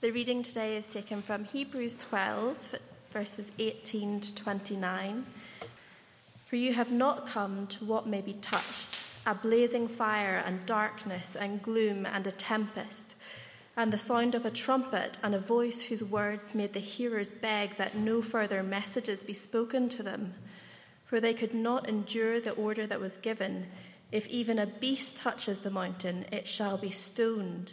The reading today is taken from Hebrews 12, verses 18 to 29. For you have not come to what may be touched a blazing fire and darkness and gloom and a tempest, and the sound of a trumpet and a voice whose words made the hearers beg that no further messages be spoken to them. For they could not endure the order that was given if even a beast touches the mountain, it shall be stoned.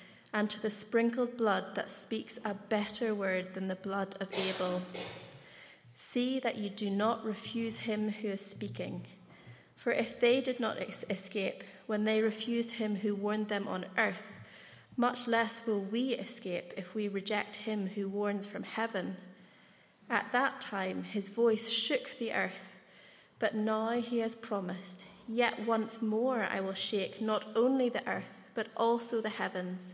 and to the sprinkled blood that speaks a better word than the blood of Abel. See that you do not refuse him who is speaking. For if they did not escape when they refused him who warned them on earth, much less will we escape if we reject him who warns from heaven. At that time his voice shook the earth, but now he has promised, Yet once more I will shake not only the earth, but also the heavens.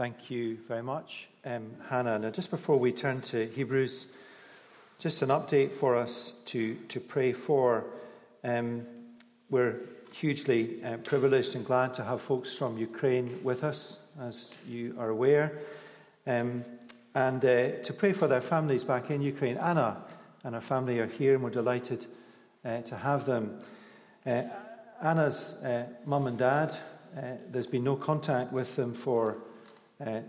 Thank you very much, um, Hannah. Now, just before we turn to Hebrews, just an update for us to, to pray for. Um, we're hugely uh, privileged and glad to have folks from Ukraine with us, as you are aware, um, and uh, to pray for their families back in Ukraine. Anna and her family are here, and we're delighted uh, to have them. Uh, Anna's uh, mum and dad, uh, there's been no contact with them for uh,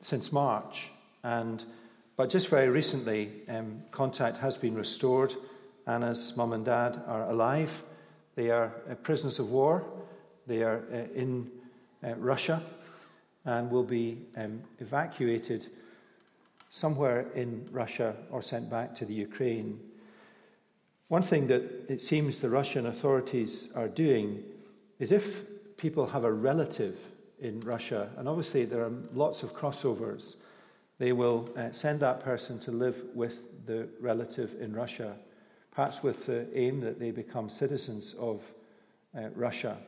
since March. And, but just very recently, um, contact has been restored. Anna's mum and dad are alive. They are uh, prisoners of war. They are uh, in uh, Russia and will be um, evacuated somewhere in Russia or sent back to the Ukraine. One thing that it seems the Russian authorities are doing is if people have a relative in Russia, and obviously there are lots of crossovers, they will uh, send that person to live with the relative in Russia, perhaps with the aim that they become citizens of uh, Russia,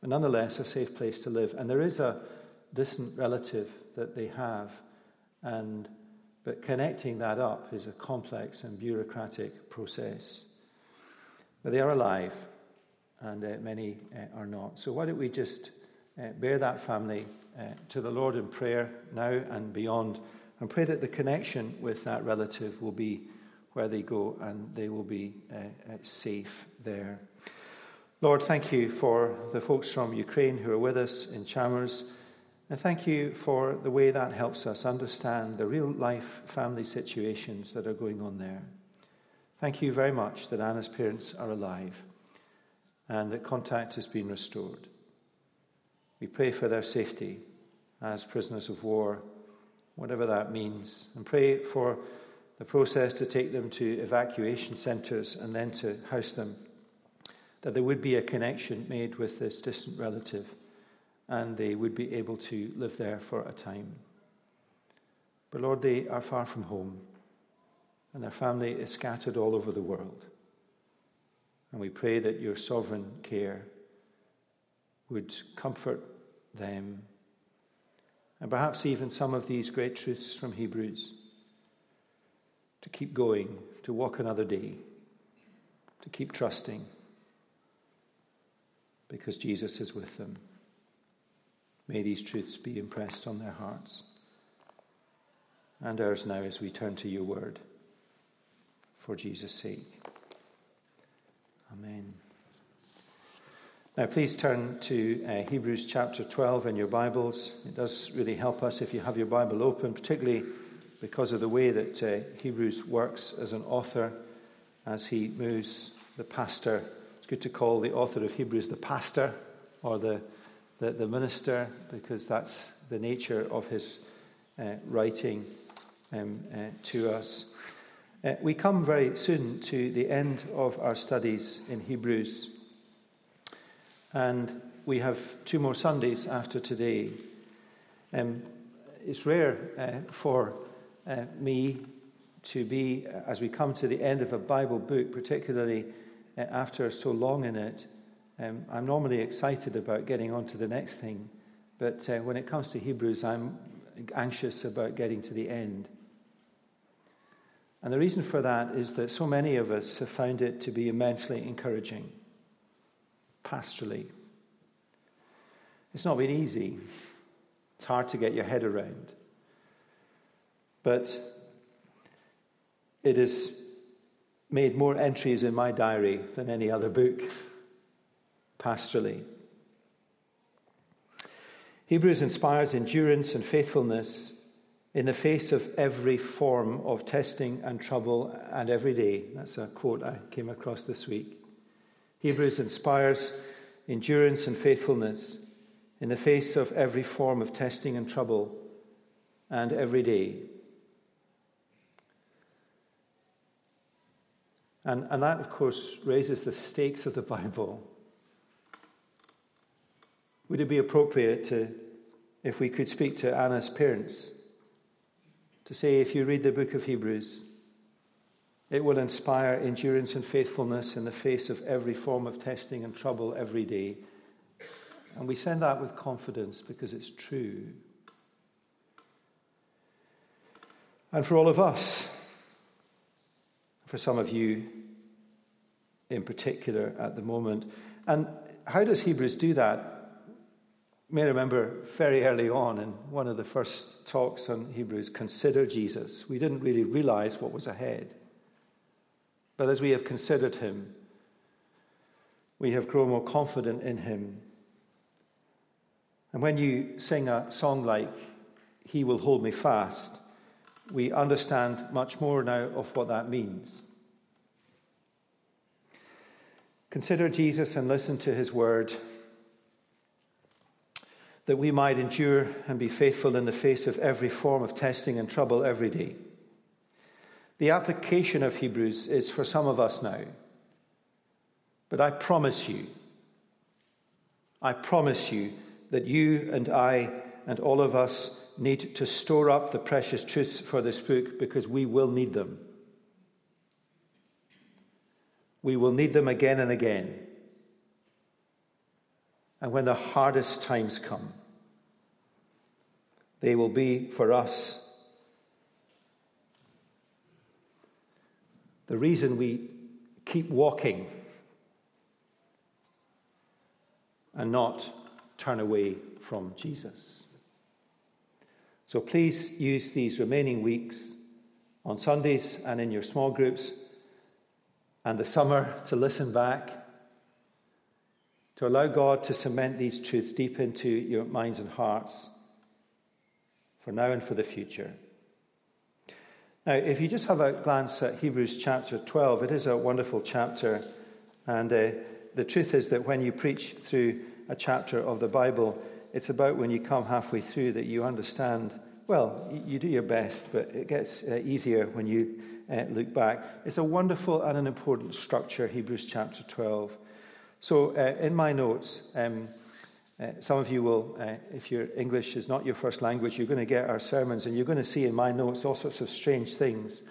but nonetheless a safe place to live. And there is a distant relative that they have, and but connecting that up is a complex and bureaucratic process. But they are alive, and uh, many uh, are not. So why don't we just uh, bear that family uh, to the Lord in prayer now and beyond, and pray that the connection with that relative will be where they go and they will be uh, uh, safe there. Lord, thank you for the folks from Ukraine who are with us in Chalmers. And thank you for the way that helps us understand the real life family situations that are going on there. Thank you very much that Anna's parents are alive and that contact has been restored. We pray for their safety as prisoners of war, whatever that means, and pray for the process to take them to evacuation centres and then to house them, that there would be a connection made with this distant relative and they would be able to live there for a time. But Lord, they are far from home and their family is scattered all over the world. And we pray that your sovereign care would comfort them. And perhaps even some of these great truths from Hebrews to keep going, to walk another day, to keep trusting, because Jesus is with them. May these truths be impressed on their hearts and ours now as we turn to your word for Jesus' sake. Amen. Now, please turn to uh, Hebrews chapter 12 in your Bibles. It does really help us if you have your Bible open, particularly because of the way that uh, Hebrews works as an author as he moves the pastor. It's good to call the author of Hebrews the pastor or the, the, the minister because that's the nature of his uh, writing um, uh, to us. Uh, we come very soon to the end of our studies in Hebrews. And we have two more Sundays after today. Um, it's rare uh, for uh, me to be, uh, as we come to the end of a Bible book, particularly uh, after so long in it, um, I'm normally excited about getting on to the next thing. But uh, when it comes to Hebrews, I'm anxious about getting to the end. And the reason for that is that so many of us have found it to be immensely encouraging pastorally. It's not been easy. It's hard to get your head around. But it has made more entries in my diary than any other book, pastorally. Hebrews inspires endurance and faithfulness in the face of every form of testing and trouble and every day. That's a quote I came across this week. Hebrews inspires endurance and faithfulness in the face of every form of testing and trouble and every day. And, and that, of course, raises the stakes of the Bible. Would it be appropriate to, if we could speak to Anna's parents, to say, if you read the book of Hebrews, it will inspire endurance and faithfulness in the face of every form of testing and trouble every day. And we send that with confidence because it's true. And for all of us, for some of you in particular at the moment. And how does Hebrews do that? You may remember very early on in one of the first talks on Hebrews, consider Jesus. We didn't really realize what was ahead. But as we have considered him, we have grown more confident in him. And when you sing a song like, He Will Hold Me Fast, we understand much more now of what that means. Consider Jesus and listen to his word, that we might endure and be faithful in the face of every form of testing and trouble every day. The application of Hebrews is for some of us now. But I promise you, I promise you that you and I and all of us need to store up the precious truths for this book because we will need them. We will need them again and again. And when the hardest times come, they will be for us the reason we keep walking and not turn away from Jesus. So please use these remaining weeks on Sundays and in your small groups and the summer to listen back, to allow God to cement these truths deep into your minds and hearts for now and for the future. Now, if you just have a glance at Hebrews chapter 12, it is a wonderful chapter. And uh, the truth is that when you preach through a chapter of the Bible, it's about when you come halfway through that you understand. Well, you do your best, but it gets uh, easier when you uh, look back. It's a wonderful and an important structure, Hebrews chapter 12. So, uh, in my notes, um, uh, some of you will, uh, if your English is not your first language, you're going to get our sermons and you're going to see in my notes all sorts of strange things.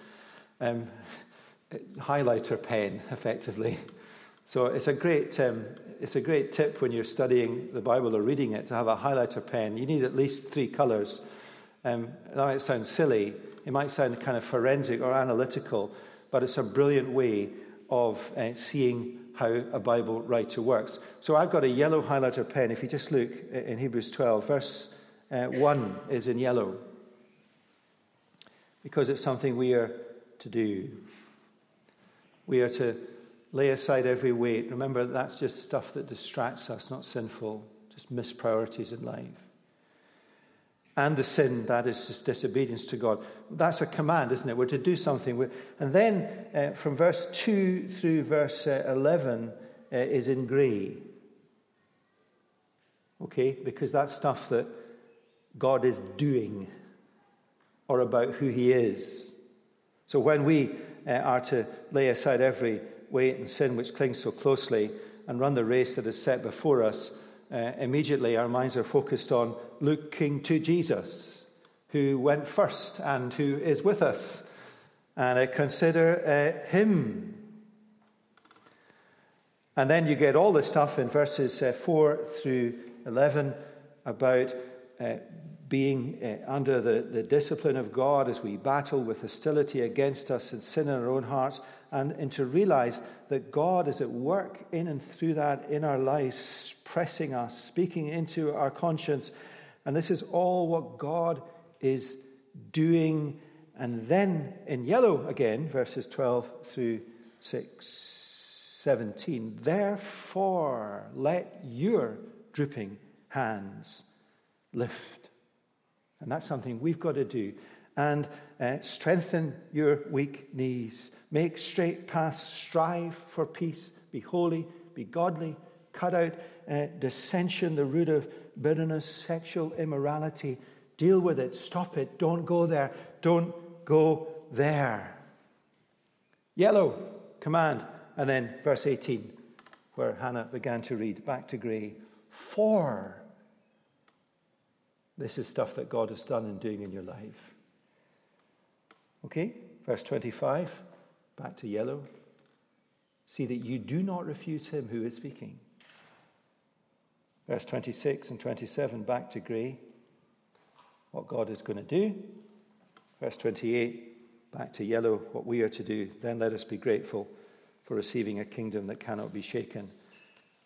Um, highlighter pen, effectively. So it's a great, um, it's a great tip when you're studying the Bible or reading it to have a highlighter pen. You need at least three colours. Um, that might sound silly. It might sound kind of forensic or analytical, but it's a brilliant way of uh, seeing how a Bible writer works. So I've got a yellow highlighter pen. If you just look in Hebrews 12, verse uh, 1 is in yellow because it's something we are to do. We are to lay aside every weight. Remember, that's just stuff that distracts us, not sinful, just missed priorities in life. And the sin, that is just disobedience to God. That's a command, isn't it? We're to do something. And then uh, from verse 2 through verse uh, 11 uh, is in grey. Okay? Because that's stuff that God is doing or about who He is. So when we uh, are to lay aside every weight and sin which clings so closely and run the race that is set before us, uh, immediately our minds are focused on looking to Jesus, who went first and who is with us. And I consider uh, him. And then you get all the stuff in verses uh, 4 through 11 about uh, being uh, under the, the discipline of God as we battle with hostility against us and sin in our own hearts, and, and to realize that God is at work in and through that in our lives, pressing us, speaking into our conscience. And this is all what God is doing. And then in yellow again, verses 12 through 6, 17, therefore let your drooping hands lift. And that's something we've got to do and uh, strengthen your weak knees. Make straight paths, strive for peace, be holy, be godly, cut out uh, dissension, the root of bitterness, sexual immorality. Deal with it, stop it, don't go there, don't go there. Yellow, command. And then verse 18, where Hannah began to read, back to grey. For this is stuff that God has done and doing in your life. Okay, verse 25, back to yellow. See that you do not refuse him who is speaking. Verse 26 and 27, back to grey. What God is going to do. Verse 28, back to yellow, what we are to do. Then let us be grateful for receiving a kingdom that cannot be shaken.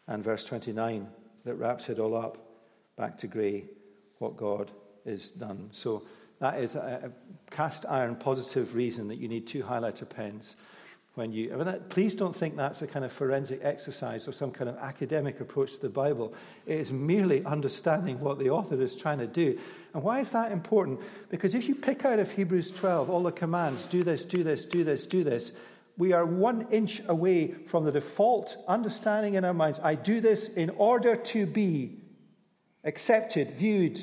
And verse 29, that wraps it all up, back to grey, what God is done. So that is a, cast iron positive reason that you need two highlighter pens when you. I mean, that, please don't think that's a kind of forensic exercise or some kind of academic approach to the Bible. It is merely understanding what the author is trying to do. And why is that important? Because if you pick out of Hebrews 12 all the commands do this, do this, do this, do this we are one inch away from the default understanding in our minds. I do this in order to be accepted, viewed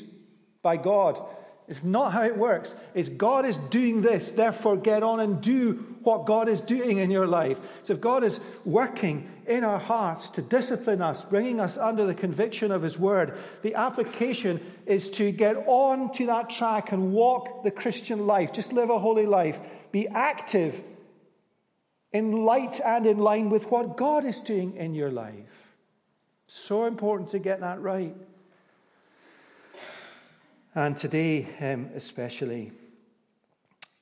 by God. It's not how it works. It's God is doing this, therefore get on and do what God is doing in your life. So if God is working in our hearts to discipline us, bringing us under the conviction of His Word, the application is to get on to that track and walk the Christian life. Just live a holy life. Be active in light and in line with what God is doing in your life. So important to get that right. And today, um, especially,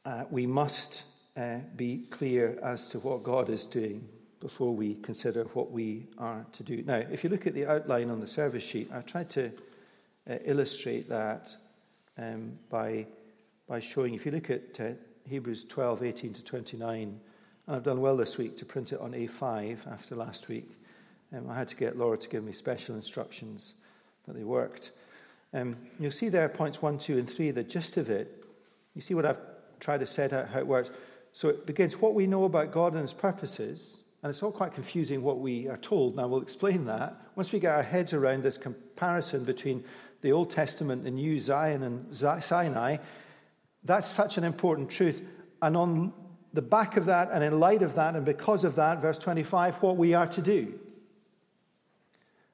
uh, we must uh, be clear as to what God is doing before we consider what we are to do. Now, if you look at the outline on the service sheet, I've tried to uh, illustrate that um, by, by showing, if you look at uh, Hebrews 12, 18 to 29, and I've done well this week to print it on A5 after last week. Um, I had to get Laura to give me special instructions, but they worked. Um, you'll see there points one, two, and three, the gist of it. You see what I've tried to set out how it works. So it begins what we know about God and his purposes, and it's all quite confusing what we are told. Now we'll explain that. Once we get our heads around this comparison between the Old Testament, and New Zion, and Sinai, that's such an important truth. And on the back of that, and in light of that, and because of that, verse 25, what we are to do.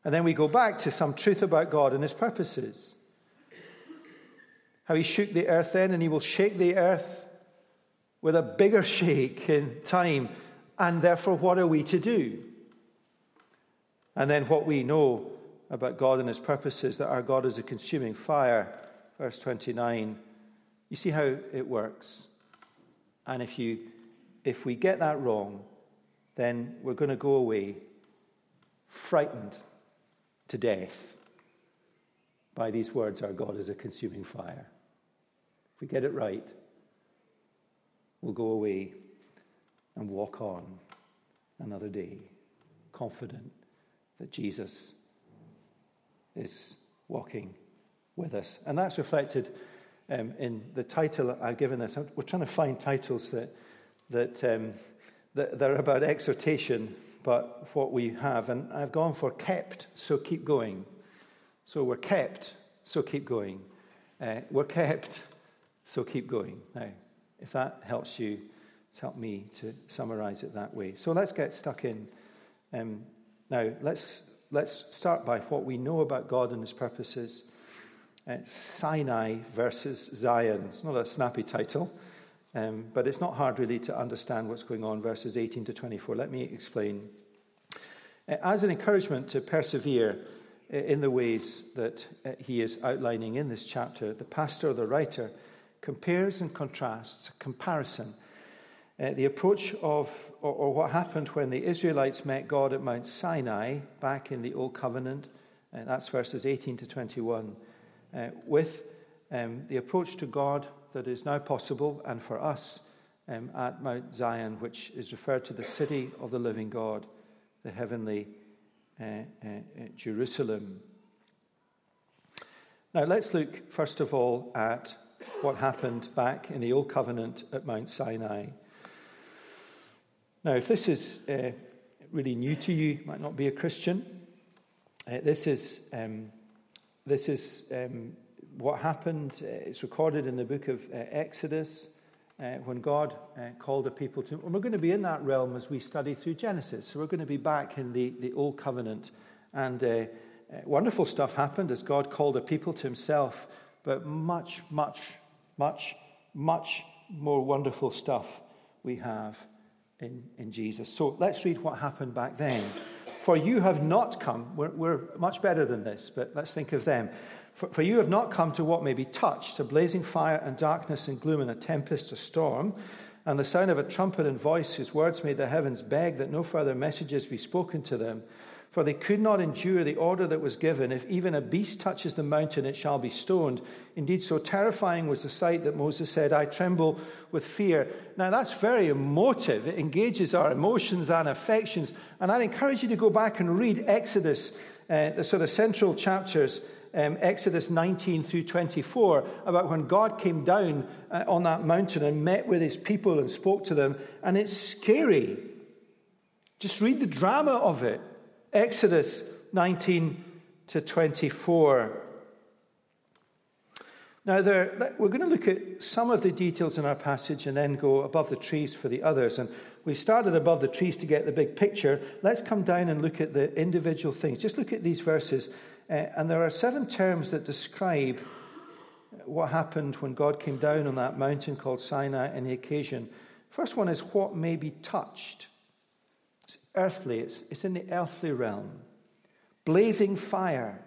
And then we go back to some truth about God and his purposes. How he shook the earth then, and he will shake the earth with a bigger shake in time. And therefore, what are we to do? And then what we know about God and his purposes that our God is a consuming fire. Verse 29. You see how it works. And if you if we get that wrong, then we're going to go away frightened to death by these words Our God is a consuming fire. If we get it right, we'll go away and walk on another day, confident that Jesus is walking with us. And that's reflected um, in the title I've given this. We're trying to find titles that, that, um, that, that are about exhortation, but what we have. And I've gone for kept, so keep going. So we're kept, so keep going. Uh, we're kept, so keep going. Now, if that helps you, it's helped me to summarize it that way. So let's get stuck in. Um, now, let's, let's start by what we know about God and his purposes. Uh, Sinai versus Zion. It's not a snappy title, um, but it's not hard really to understand what's going on, verses 18 to 24. Let me explain. Uh, as an encouragement to persevere uh, in the ways that uh, he is outlining in this chapter, the pastor or the writer compares and contrasts, a comparison, uh, the approach of, or, or, what happened when the Israelites met God at Mount Sinai back in the Old Covenant, and that's verses 18 to 21, uh, with um, the approach to God that is now possible and for us um, at Mount Zion, which is referred to the city of the living God, the heavenly uh, uh, uh, Jerusalem. Now, let's look first of all at what happened back in the Old Covenant at Mount Sinai. Now, if this is uh, really new to you, you might not be a Christian, uh, this is, um, this is um, what happened. Uh, it's recorded in the book of Exodus uh, when God uh, called the people to. And we're going to be in that realm as we study through Genesis. So we're going to be back in the, the Old Covenant. And uh, uh, wonderful stuff happened as God called the people to himself. But much, much, much, much more wonderful stuff we have in, in Jesus. So let's read what happened back then. For you have not come, we're, we're much better than this, but let's think of them. For, for you have not come to what may be touched a blazing fire and darkness and gloom and a tempest, a storm, and the sound of a trumpet and voice whose words made the heavens beg that no further messages be spoken to them. For they could not endure the order that was given. If even a beast touches the mountain, it shall be stoned. Indeed, so terrifying was the sight that Moses said, I tremble with fear. Now, that's very emotive. It engages our emotions and affections. And I'd encourage you to go back and read Exodus, uh, the sort of central chapters um, Exodus 19 through 24 about when God came down uh, on that mountain and met with his people and spoke to them. And it's scary. Just read the drama of it. Exodus 19 to 24. Now, there, we're going to look at some of the details in our passage and then go above the trees for the others. And we started above the trees to get the big picture. Let's come down and look at the individual things. Just look at these verses uh, and there are seven terms that describe what happened when God came down on that mountain called Sinai and the occasion. First one is what may be touched. It's earthly, it's, it's in the earthly realm. Blazing fire.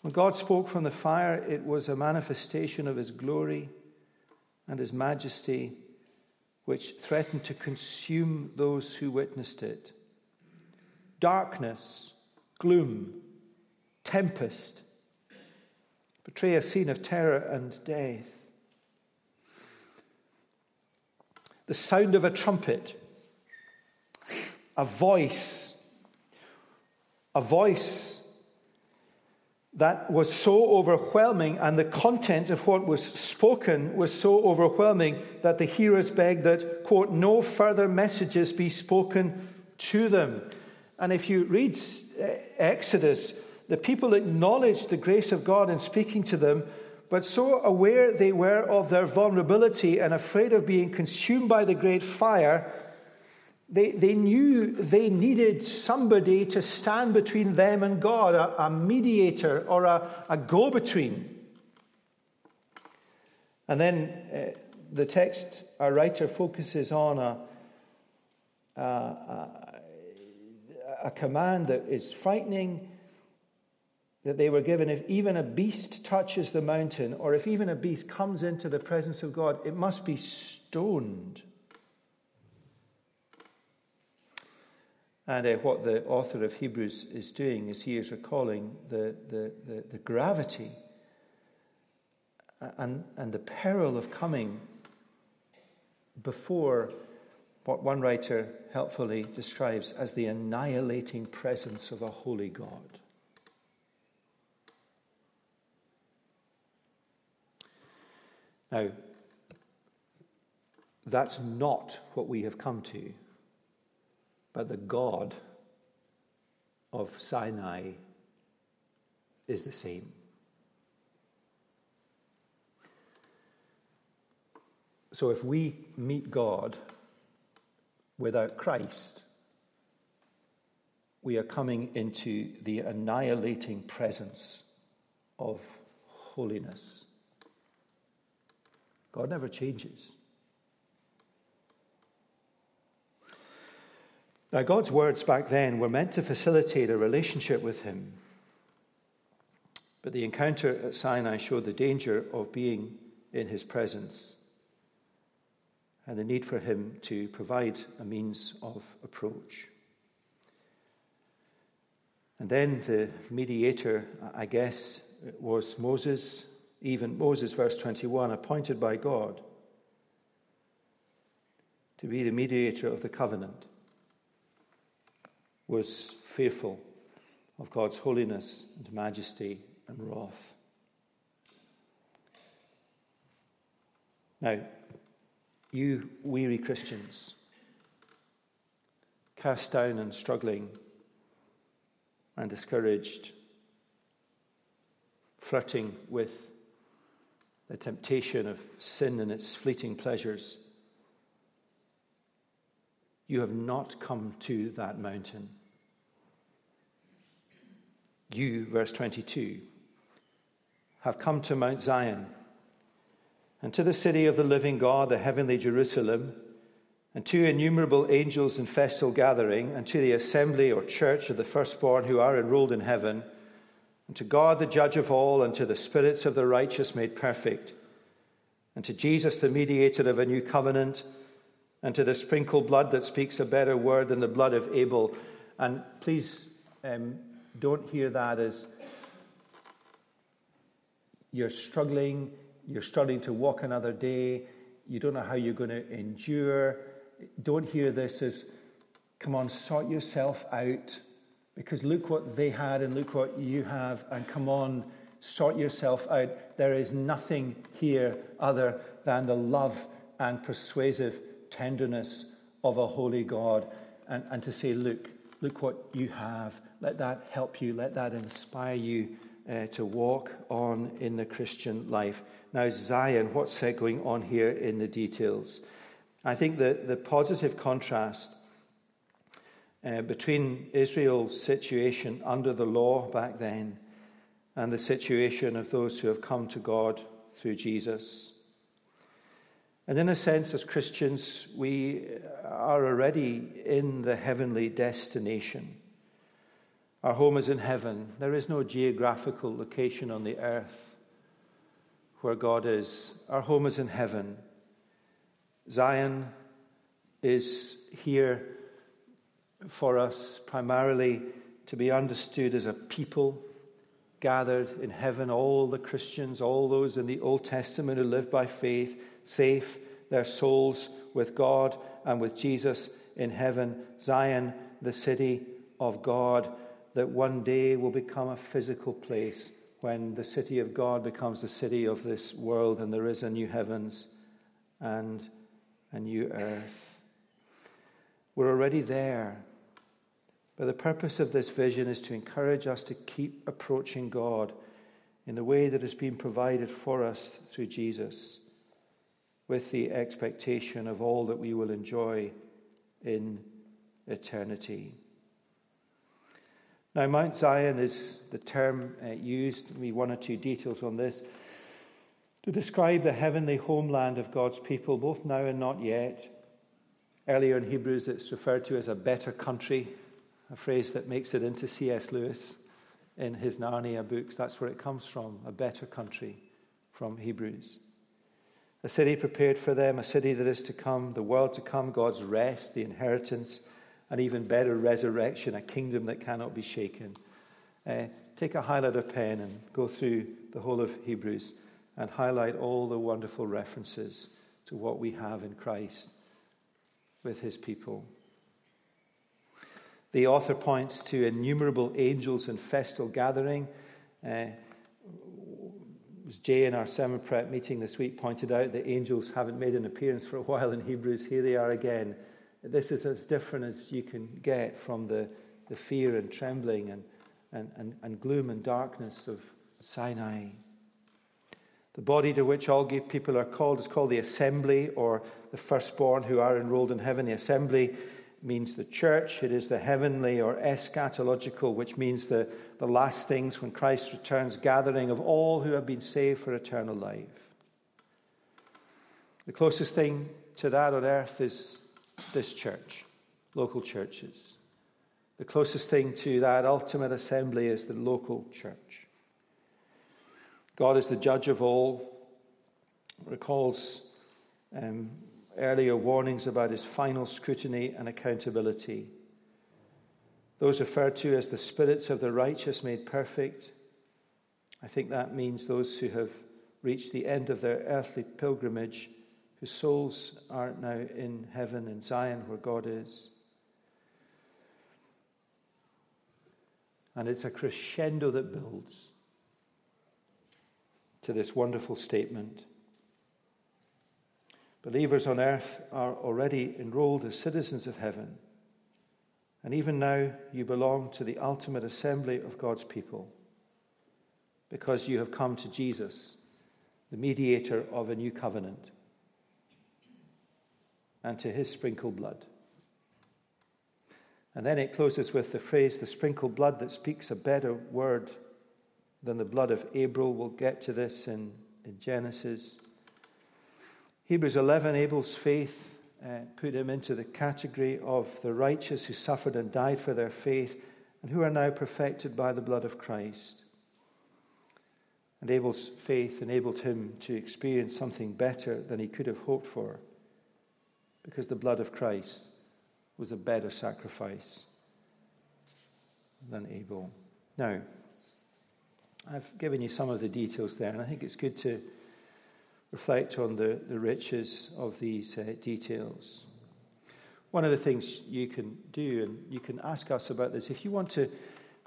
When God spoke from the fire, it was a manifestation of his glory and his majesty, which threatened to consume those who witnessed it. Darkness, gloom, tempest, portray a scene of terror and death. The sound of a trumpet, a voice, a voice that was so overwhelming, and the content of what was spoken was so overwhelming that the hearers begged that, quote, no further messages be spoken to them. And if you read uh, Exodus, the people acknowledged the grace of God in speaking to them, but so aware they were of their vulnerability and afraid of being consumed by the great fire, they, they knew they needed somebody to stand between them and God, a, a mediator or a, a go between. And then uh, the text, our writer focuses on a, a, a, a command that is frightening that they were given if even a beast touches the mountain, or if even a beast comes into the presence of God, it must be stoned. And uh, what the author of Hebrews is doing is he is recalling the, the, the, the gravity and, and the peril of coming before what one writer helpfully describes as the annihilating presence of a holy God. Now, that's not what we have come to, but the God of Sinai is the same. So if we meet God without Christ, we are coming into the annihilating presence of holiness. God never changes. Now, God's words back then were meant to facilitate a relationship with Him. But the encounter at Sinai showed the danger of being in His presence and the need for Him to provide a means of approach. And then the mediator, I guess, was Moses, even Moses, verse 21, appointed by God to be the mediator of the covenant was fearful of God's holiness and majesty and wrath. Now, you weary Christians, cast down and struggling and discouraged, flirting with the temptation of sin and its fleeting pleasures, you have not come to that mountain. You, verse 22, have come to Mount Zion and to the city of the living God, the heavenly Jerusalem, and to innumerable angels in festal gathering, and to the assembly or church of the firstborn who are enrolled in heaven, and to God, the judge of all, and to the spirits of the righteous made perfect, and to Jesus, the mediator of a new covenant and to the sprinkled blood that speaks a better word than the blood of Abel. And please um, don't hear that as you're struggling, you're struggling to walk another day, you don't know how you're going to endure. Don't hear this as, come on, sort yourself out, because look what they had and look what you have, and come on, sort yourself out. There is nothing here other than the love and persuasive tenderness of a holy God and, and to say, look, look what you have. Let that help you. Let that inspire you uh, to walk on in the Christian life. Now, Zion, what's going on here in the details? I think that the positive contrast uh, between Israel's situation under the law back then and the situation of those who have come to God through Jesus and in a sense, as Christians, we are already in the heavenly destination. Our home is in heaven. There is no geographical location on the earth where God is. Our home is in heaven. Zion is here for us primarily to be understood as a people gathered in heaven, all the Christians, all those in the Old Testament who live by faith safe, their souls with God and with Jesus in heaven. Zion, the city of God, that one day will become a physical place when the city of God becomes the city of this world and there is a new heavens and a new earth. We're already there. But the purpose of this vision is to encourage us to keep approaching God in the way that has been provided for us through Jesus with the expectation of all that we will enjoy in eternity. Now, Mount Zion is the term uh, used, me one or two details on this, to describe the heavenly homeland of God's people, both now and not yet. Earlier in Hebrews, it's referred to as a better country, a phrase that makes it into C.S. Lewis in his Narnia books. That's where it comes from, a better country from Hebrews a city prepared for them, a city that is to come, the world to come, God's rest, the inheritance, an even better resurrection, a kingdom that cannot be shaken. Uh, take a highlighter pen and go through the whole of Hebrews and highlight all the wonderful references to what we have in Christ with his people. The author points to innumerable angels in festal gathering. Uh, Jay in our sermon prep meeting this week pointed out that angels haven't made an appearance for a while in Hebrews. Here they are again. This is as different as you can get from the, the fear and trembling and, and, and, and gloom and darkness of Sinai. The body to which all people are called is called the assembly or the firstborn who are enrolled in heaven. The assembly means the church, it is the heavenly or eschatological, which means the, the last things when Christ returns, gathering of all who have been saved for eternal life. The closest thing to that on earth is this church, local churches. The closest thing to that ultimate assembly is the local church. God is the judge of all, recalls um, earlier warnings about his final scrutiny and accountability. Those referred to as the spirits of the righteous made perfect, I think that means those who have reached the end of their earthly pilgrimage, whose souls are now in heaven in Zion where God is. And it's a crescendo that builds to this wonderful statement. Believers on earth are already enrolled as citizens of heaven. And even now, you belong to the ultimate assembly of God's people because you have come to Jesus, the mediator of a new covenant, and to his sprinkled blood. And then it closes with the phrase, the sprinkled blood that speaks a better word than the blood of Abel. We'll get to this in, in Genesis. Hebrews 11, Abel's faith uh, put him into the category of the righteous who suffered and died for their faith and who are now perfected by the blood of Christ. And Abel's faith enabled him to experience something better than he could have hoped for because the blood of Christ was a better sacrifice than Abel. Now, I've given you some of the details there, and I think it's good to reflect on the, the riches of these uh, details. One of the things you can do, and you can ask us about this, if you want to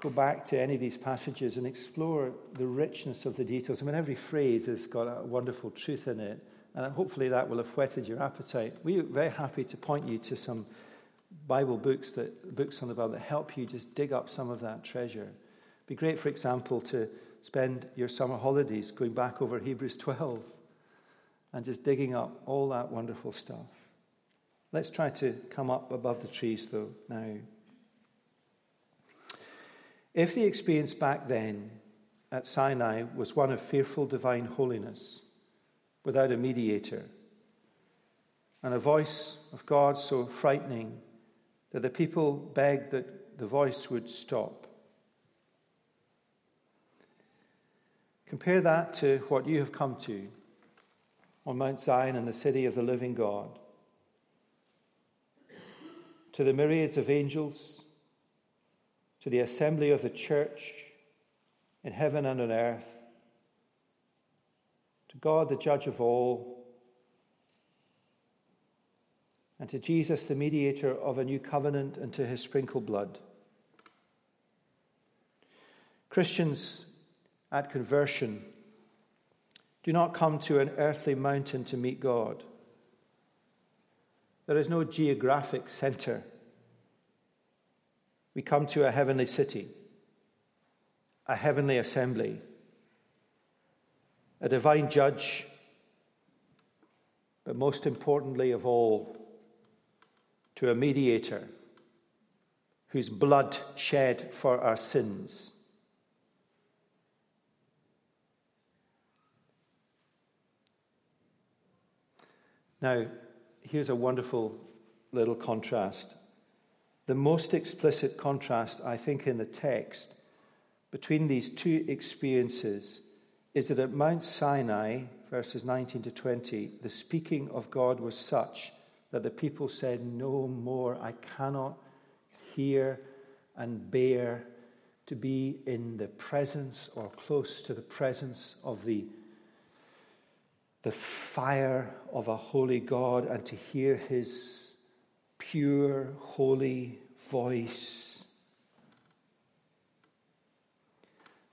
go back to any of these passages and explore the richness of the details. I mean, every phrase has got a wonderful truth in it, and hopefully that will have whetted your appetite. We're very happy to point you to some Bible books that books on the Bible that help you just dig up some of that treasure. It'd be great, for example, to spend your summer holidays going back over Hebrews 12 and just digging up all that wonderful stuff. Let's try to come up above the trees, though, now. If the experience back then at Sinai was one of fearful divine holiness, without a mediator, and a voice of God so frightening that the people begged that the voice would stop. Compare that to what you have come to on Mount Zion in the city of the living God. To the myriads of angels, to the assembly of the church in heaven and on earth, to God, the judge of all, and to Jesus, the mediator of a new covenant, and to his sprinkled blood. Christians at conversion do not come to an earthly mountain to meet God. There is no geographic center. We come to a heavenly city, a heavenly assembly, a divine judge, but most importantly of all, to a mediator whose blood shed for our sins Now, here's a wonderful little contrast. The most explicit contrast, I think, in the text between these two experiences is that at Mount Sinai, verses 19 to 20, the speaking of God was such that the people said, No more, I cannot hear and bear to be in the presence or close to the presence of the the fire of a holy God and to hear his pure, holy voice.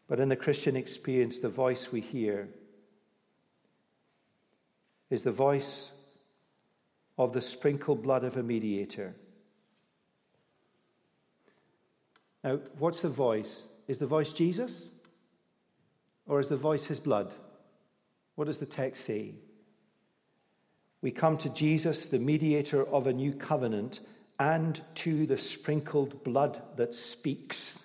But in the Christian experience, the voice we hear is the voice of the sprinkled blood of a mediator. Now, what's the voice? Is the voice Jesus? Or is the voice his blood? What does the text say? We come to Jesus, the mediator of a new covenant, and to the sprinkled blood that speaks.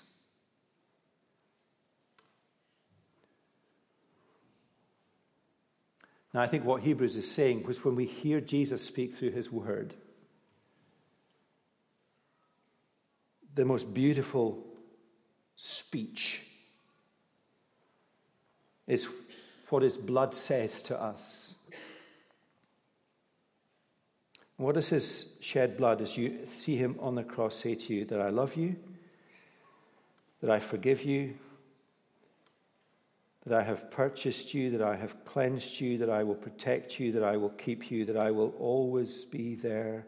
Now, I think what Hebrews is saying was when we hear Jesus speak through his word, the most beautiful speech is what his blood says to us. What does his shed blood, as you see him on the cross, say to you? That I love you, that I forgive you, that I have purchased you, that I have cleansed you, that I will protect you, that I will keep you, that I will always be there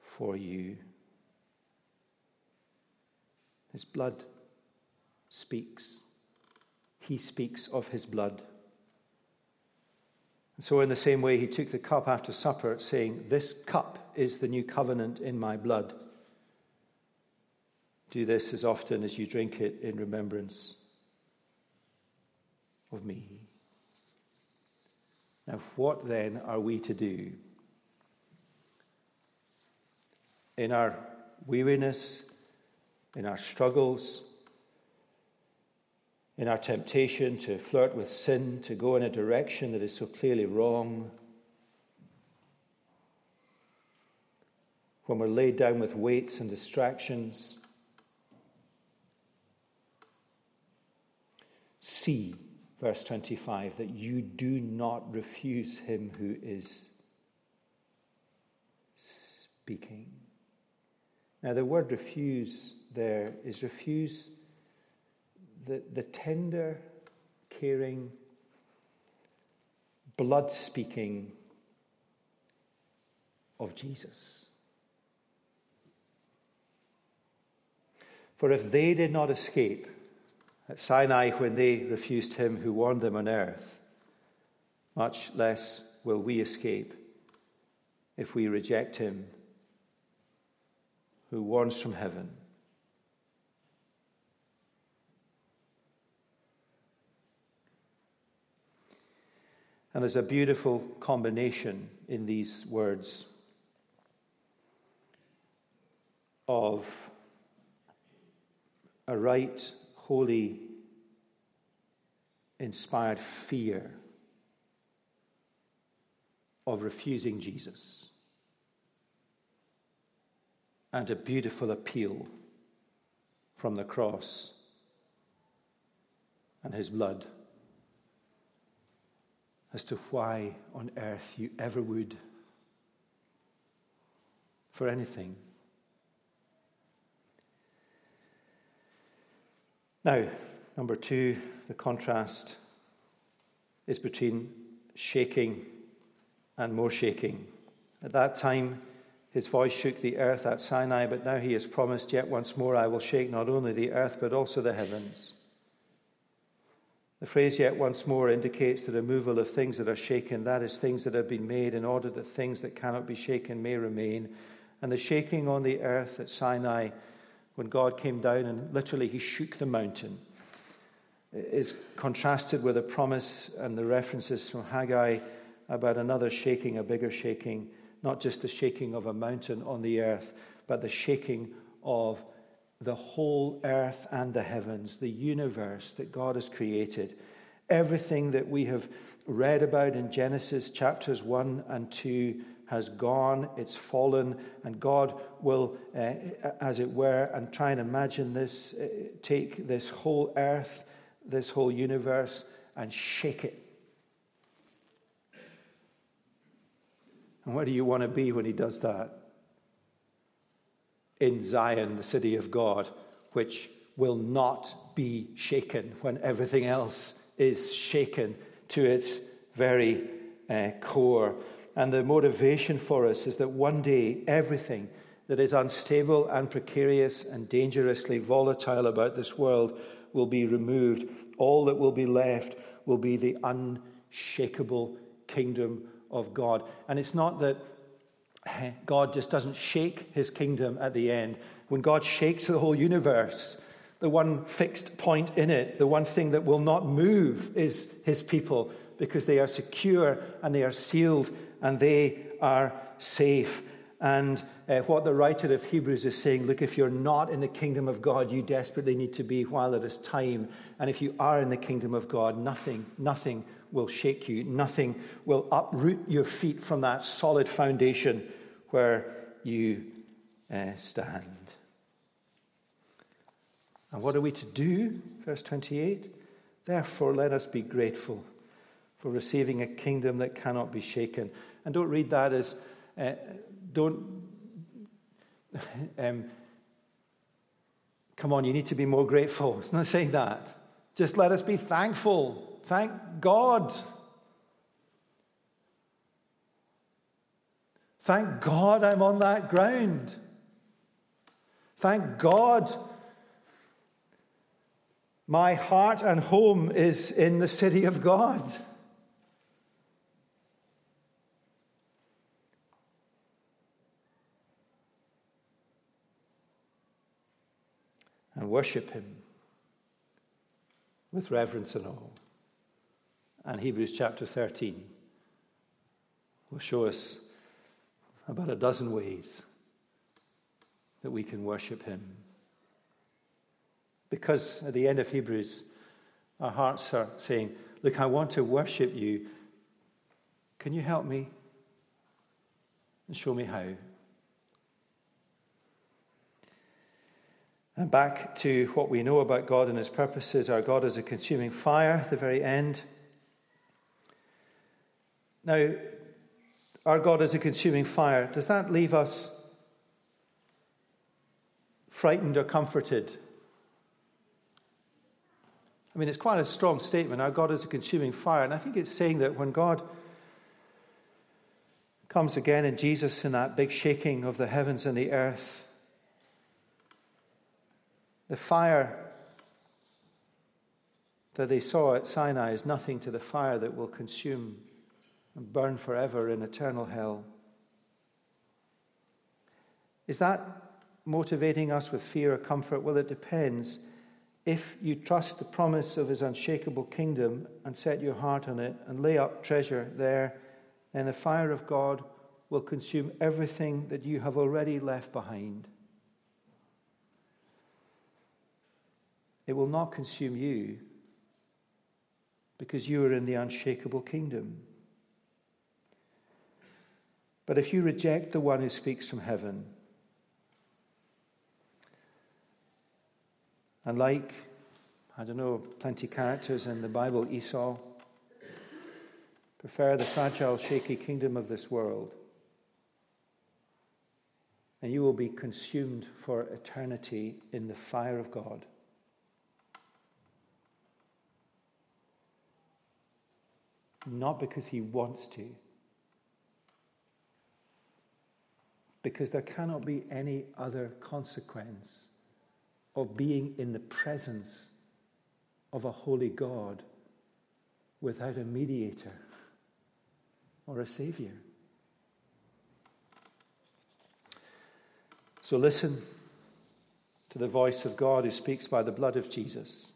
for you. His blood speaks. He speaks of his blood. And so, in the same way, he took the cup after supper, saying, This cup is the new covenant in my blood. Do this as often as you drink it in remembrance of me. Now, what then are we to do? In our weariness, in our struggles, in our temptation to flirt with sin, to go in a direction that is so clearly wrong, when we're laid down with weights and distractions, see, verse 25, that you do not refuse him who is speaking. Now, the word refuse there is refuse the, the tender, caring, blood speaking of Jesus. For if they did not escape at Sinai when they refused him who warned them on earth, much less will we escape if we reject him who warns from heaven. And there's a beautiful combination in these words of a right, holy, inspired fear of refusing Jesus. And a beautiful appeal from the cross and his blood as to why on earth you ever would for anything. Now, number two, the contrast is between shaking and more shaking. At that time, his voice shook the earth at Sinai, but now he has promised, Yet once more I will shake not only the earth, but also the heavens. The phrase yet once more indicates the removal of things that are shaken, that is, things that have been made in order that things that cannot be shaken may remain. And the shaking on the earth at Sinai, when God came down and literally he shook the mountain, is contrasted with a promise and the references from Haggai about another shaking, a bigger shaking, not just the shaking of a mountain on the earth, but the shaking of the whole earth and the heavens, the universe that God has created. Everything that we have read about in Genesis chapters 1 and 2 has gone, it's fallen, and God will, uh, as it were, and try and imagine this, uh, take this whole earth, this whole universe, and shake it. And where do you want to be when He does that? In Zion, the city of God, which will not be shaken when everything else is shaken to its very uh, core. And the motivation for us is that one day everything that is unstable and precarious and dangerously volatile about this world will be removed. All that will be left will be the unshakable kingdom of God. And it's not that God just doesn't shake his kingdom at the end. When God shakes the whole universe, the one fixed point in it, the one thing that will not move is his people because they are secure and they are sealed and they are safe. And uh, what the writer of Hebrews is saying look, if you're not in the kingdom of God, you desperately need to be while it is time. And if you are in the kingdom of God, nothing, nothing will shake you. Nothing will uproot your feet from that solid foundation where you uh, stand. And what are we to do? Verse 28 Therefore, let us be grateful for receiving a kingdom that cannot be shaken. And don't read that as, uh, don't, um, come on, you need to be more grateful. It's not saying that. Just let us be thankful. Thank God. Thank God I'm on that ground. Thank God my heart and home is in the city of God. And worship Him with reverence and awe. And Hebrews chapter 13 will show us about a dozen ways that we can worship Him. Because at the end of Hebrews, our hearts are saying, Look, I want to worship you. Can you help me? And show me how. And back to what we know about God and His purposes. Our God is a consuming fire at the very end. Now, our God is a consuming fire. Does that leave us frightened or comforted? I mean, it's quite a strong statement. Our God is a consuming fire. And I think it's saying that when God comes again in Jesus in that big shaking of the heavens and the earth, the fire that they saw at Sinai is nothing to the fire that will consume and burn forever in eternal hell. Is that motivating us with fear or comfort? Well, it depends. If you trust the promise of his unshakable kingdom and set your heart on it and lay up treasure there, then the fire of God will consume everything that you have already left behind. It will not consume you because you are in the unshakable kingdom. But if you reject the one who speaks from heaven, And like, I don't know, plenty characters in the Bible, Esau, prefer the fragile, shaky kingdom of this world. And you will be consumed for eternity in the fire of God. Not because he wants to, because there cannot be any other consequence of being in the presence of a holy God without a mediator or a savior. So listen to the voice of God who speaks by the blood of Jesus.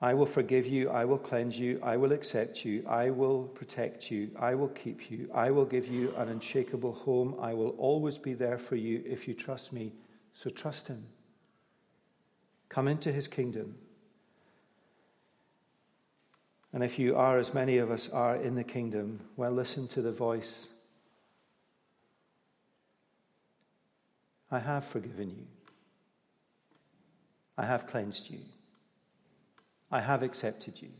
I will forgive you. I will cleanse you. I will accept you. I will protect you. I will keep you. I will give you an unshakable home. I will always be there for you if you trust me. So trust him. Come into his kingdom. And if you are, as many of us are in the kingdom, well, listen to the voice. I have forgiven you. I have cleansed you. I have accepted you.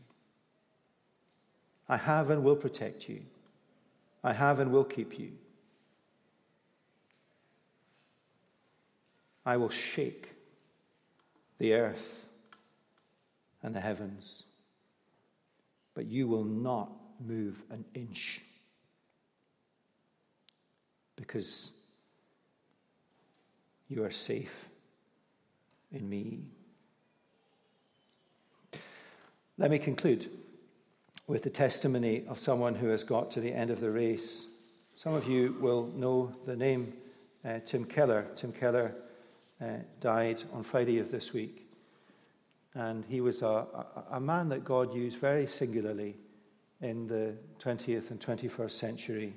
I have and will protect you. I have and will keep you. I will shake the earth and the heavens, but you will not move an inch because you are safe in me. Let me conclude with the testimony of someone who has got to the end of the race. Some of you will know the name uh, Tim Keller. Tim Keller uh, died on Friday of this week. And he was a, a, a man that God used very singularly in the 20th and 21st century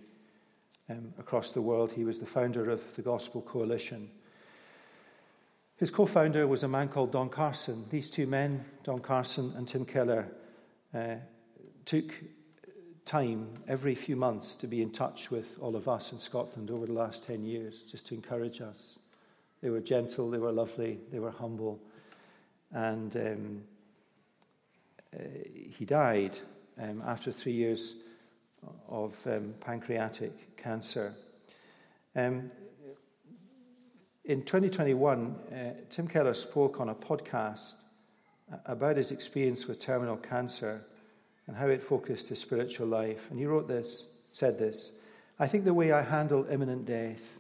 um, across the world. He was the founder of the Gospel Coalition. His co founder was a man called Don Carson. These two men, Don Carson and Tim Keller, uh, took time every few months to be in touch with all of us in Scotland over the last 10 years, just to encourage us. They were gentle, they were lovely, they were humble. And um, uh, he died um, after three years of um, pancreatic cancer. Um, in 2021, uh, Tim Keller spoke on a podcast about his experience with terminal cancer and how it focused his spiritual life. And he wrote this, said this I think the way I handle imminent death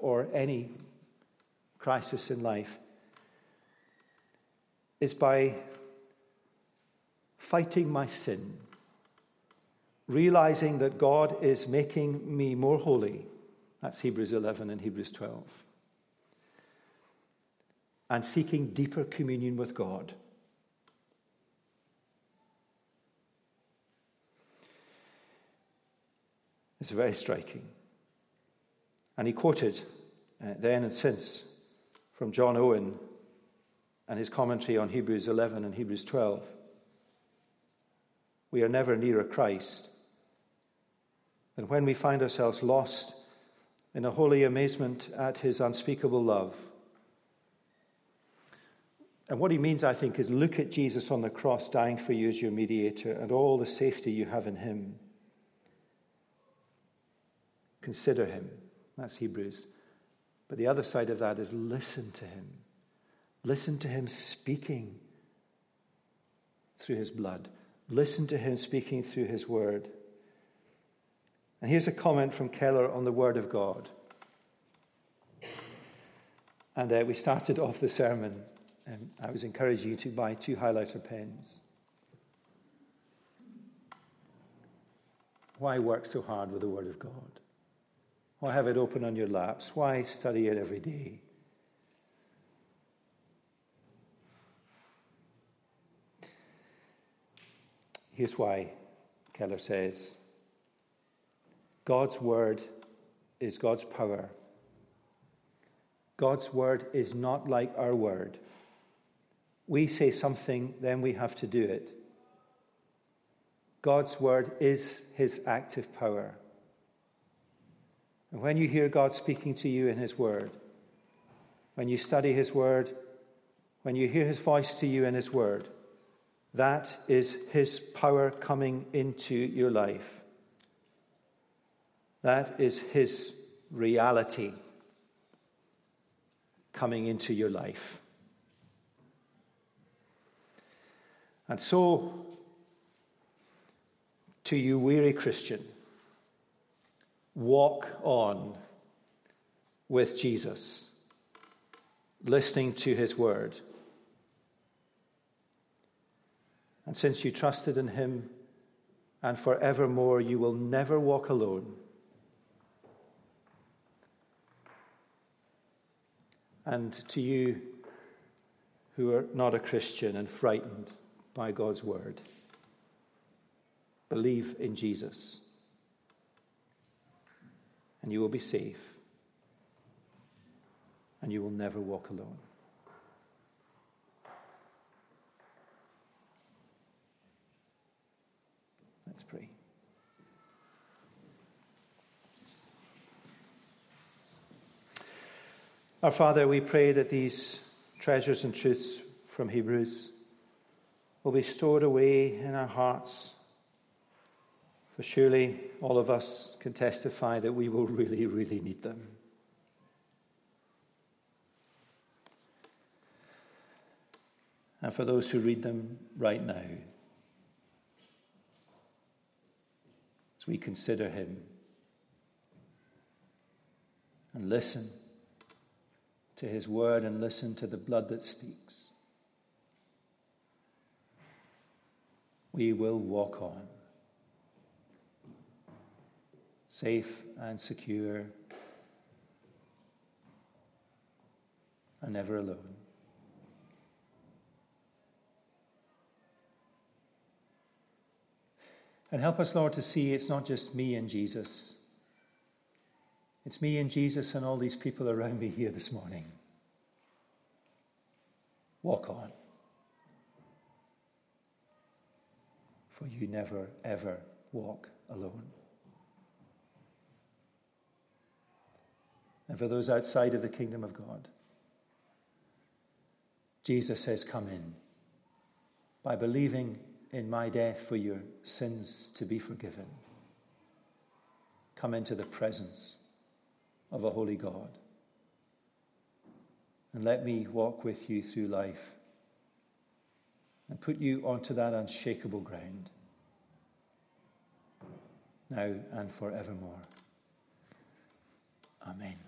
or any crisis in life is by fighting my sin, realizing that God is making me more holy that's Hebrews 11 and Hebrews 12. And seeking deeper communion with God. It's very striking. And he quoted uh, then and since from John Owen and his commentary on Hebrews 11 and Hebrews 12. We are never nearer Christ than when we find ourselves lost in a holy amazement at his unspeakable love. And what he means, I think, is look at Jesus on the cross dying for you as your mediator and all the safety you have in him. Consider him. That's Hebrews. But the other side of that is listen to him. Listen to him speaking through his blood. Listen to him speaking through his word. And here's a comment from Keller on the Word of God. And uh, we started off the sermon, and I was encouraging you to buy two highlighter pens. Why work so hard with the Word of God? Why have it open on your laps? Why study it every day? Here's why, Keller says God's word is God's power. God's word is not like our word. We say something, then we have to do it. God's word is his active power. And when you hear God speaking to you in his word, when you study his word, when you hear his voice to you in his word, that is his power coming into your life. That is His reality coming into your life. And so, to you, weary Christian, walk on with Jesus, listening to his word. And since you trusted in him, and forevermore, you will never walk alone. And to you who are not a Christian and frightened by God's word. Believe in Jesus, and you will be safe, and you will never walk alone. Let's pray. Our Father, we pray that these treasures and truths from Hebrews will be stored away in our hearts. For surely all of us can testify that we will really, really need them. And for those who read them right now, as we consider him and listen to his word and listen to the blood that speaks, we will walk on, safe and secure and never alone. And help us, Lord, to see it's not just me and Jesus. It's me and Jesus and all these people around me here this morning. Walk on. For you never, ever walk alone. And for those outside of the kingdom of God, Jesus says, Come in. By believing in my death for your sins to be forgiven. Come into the presence of a holy God. And let me walk with you through life and put you onto that unshakable ground now and forevermore. Amen.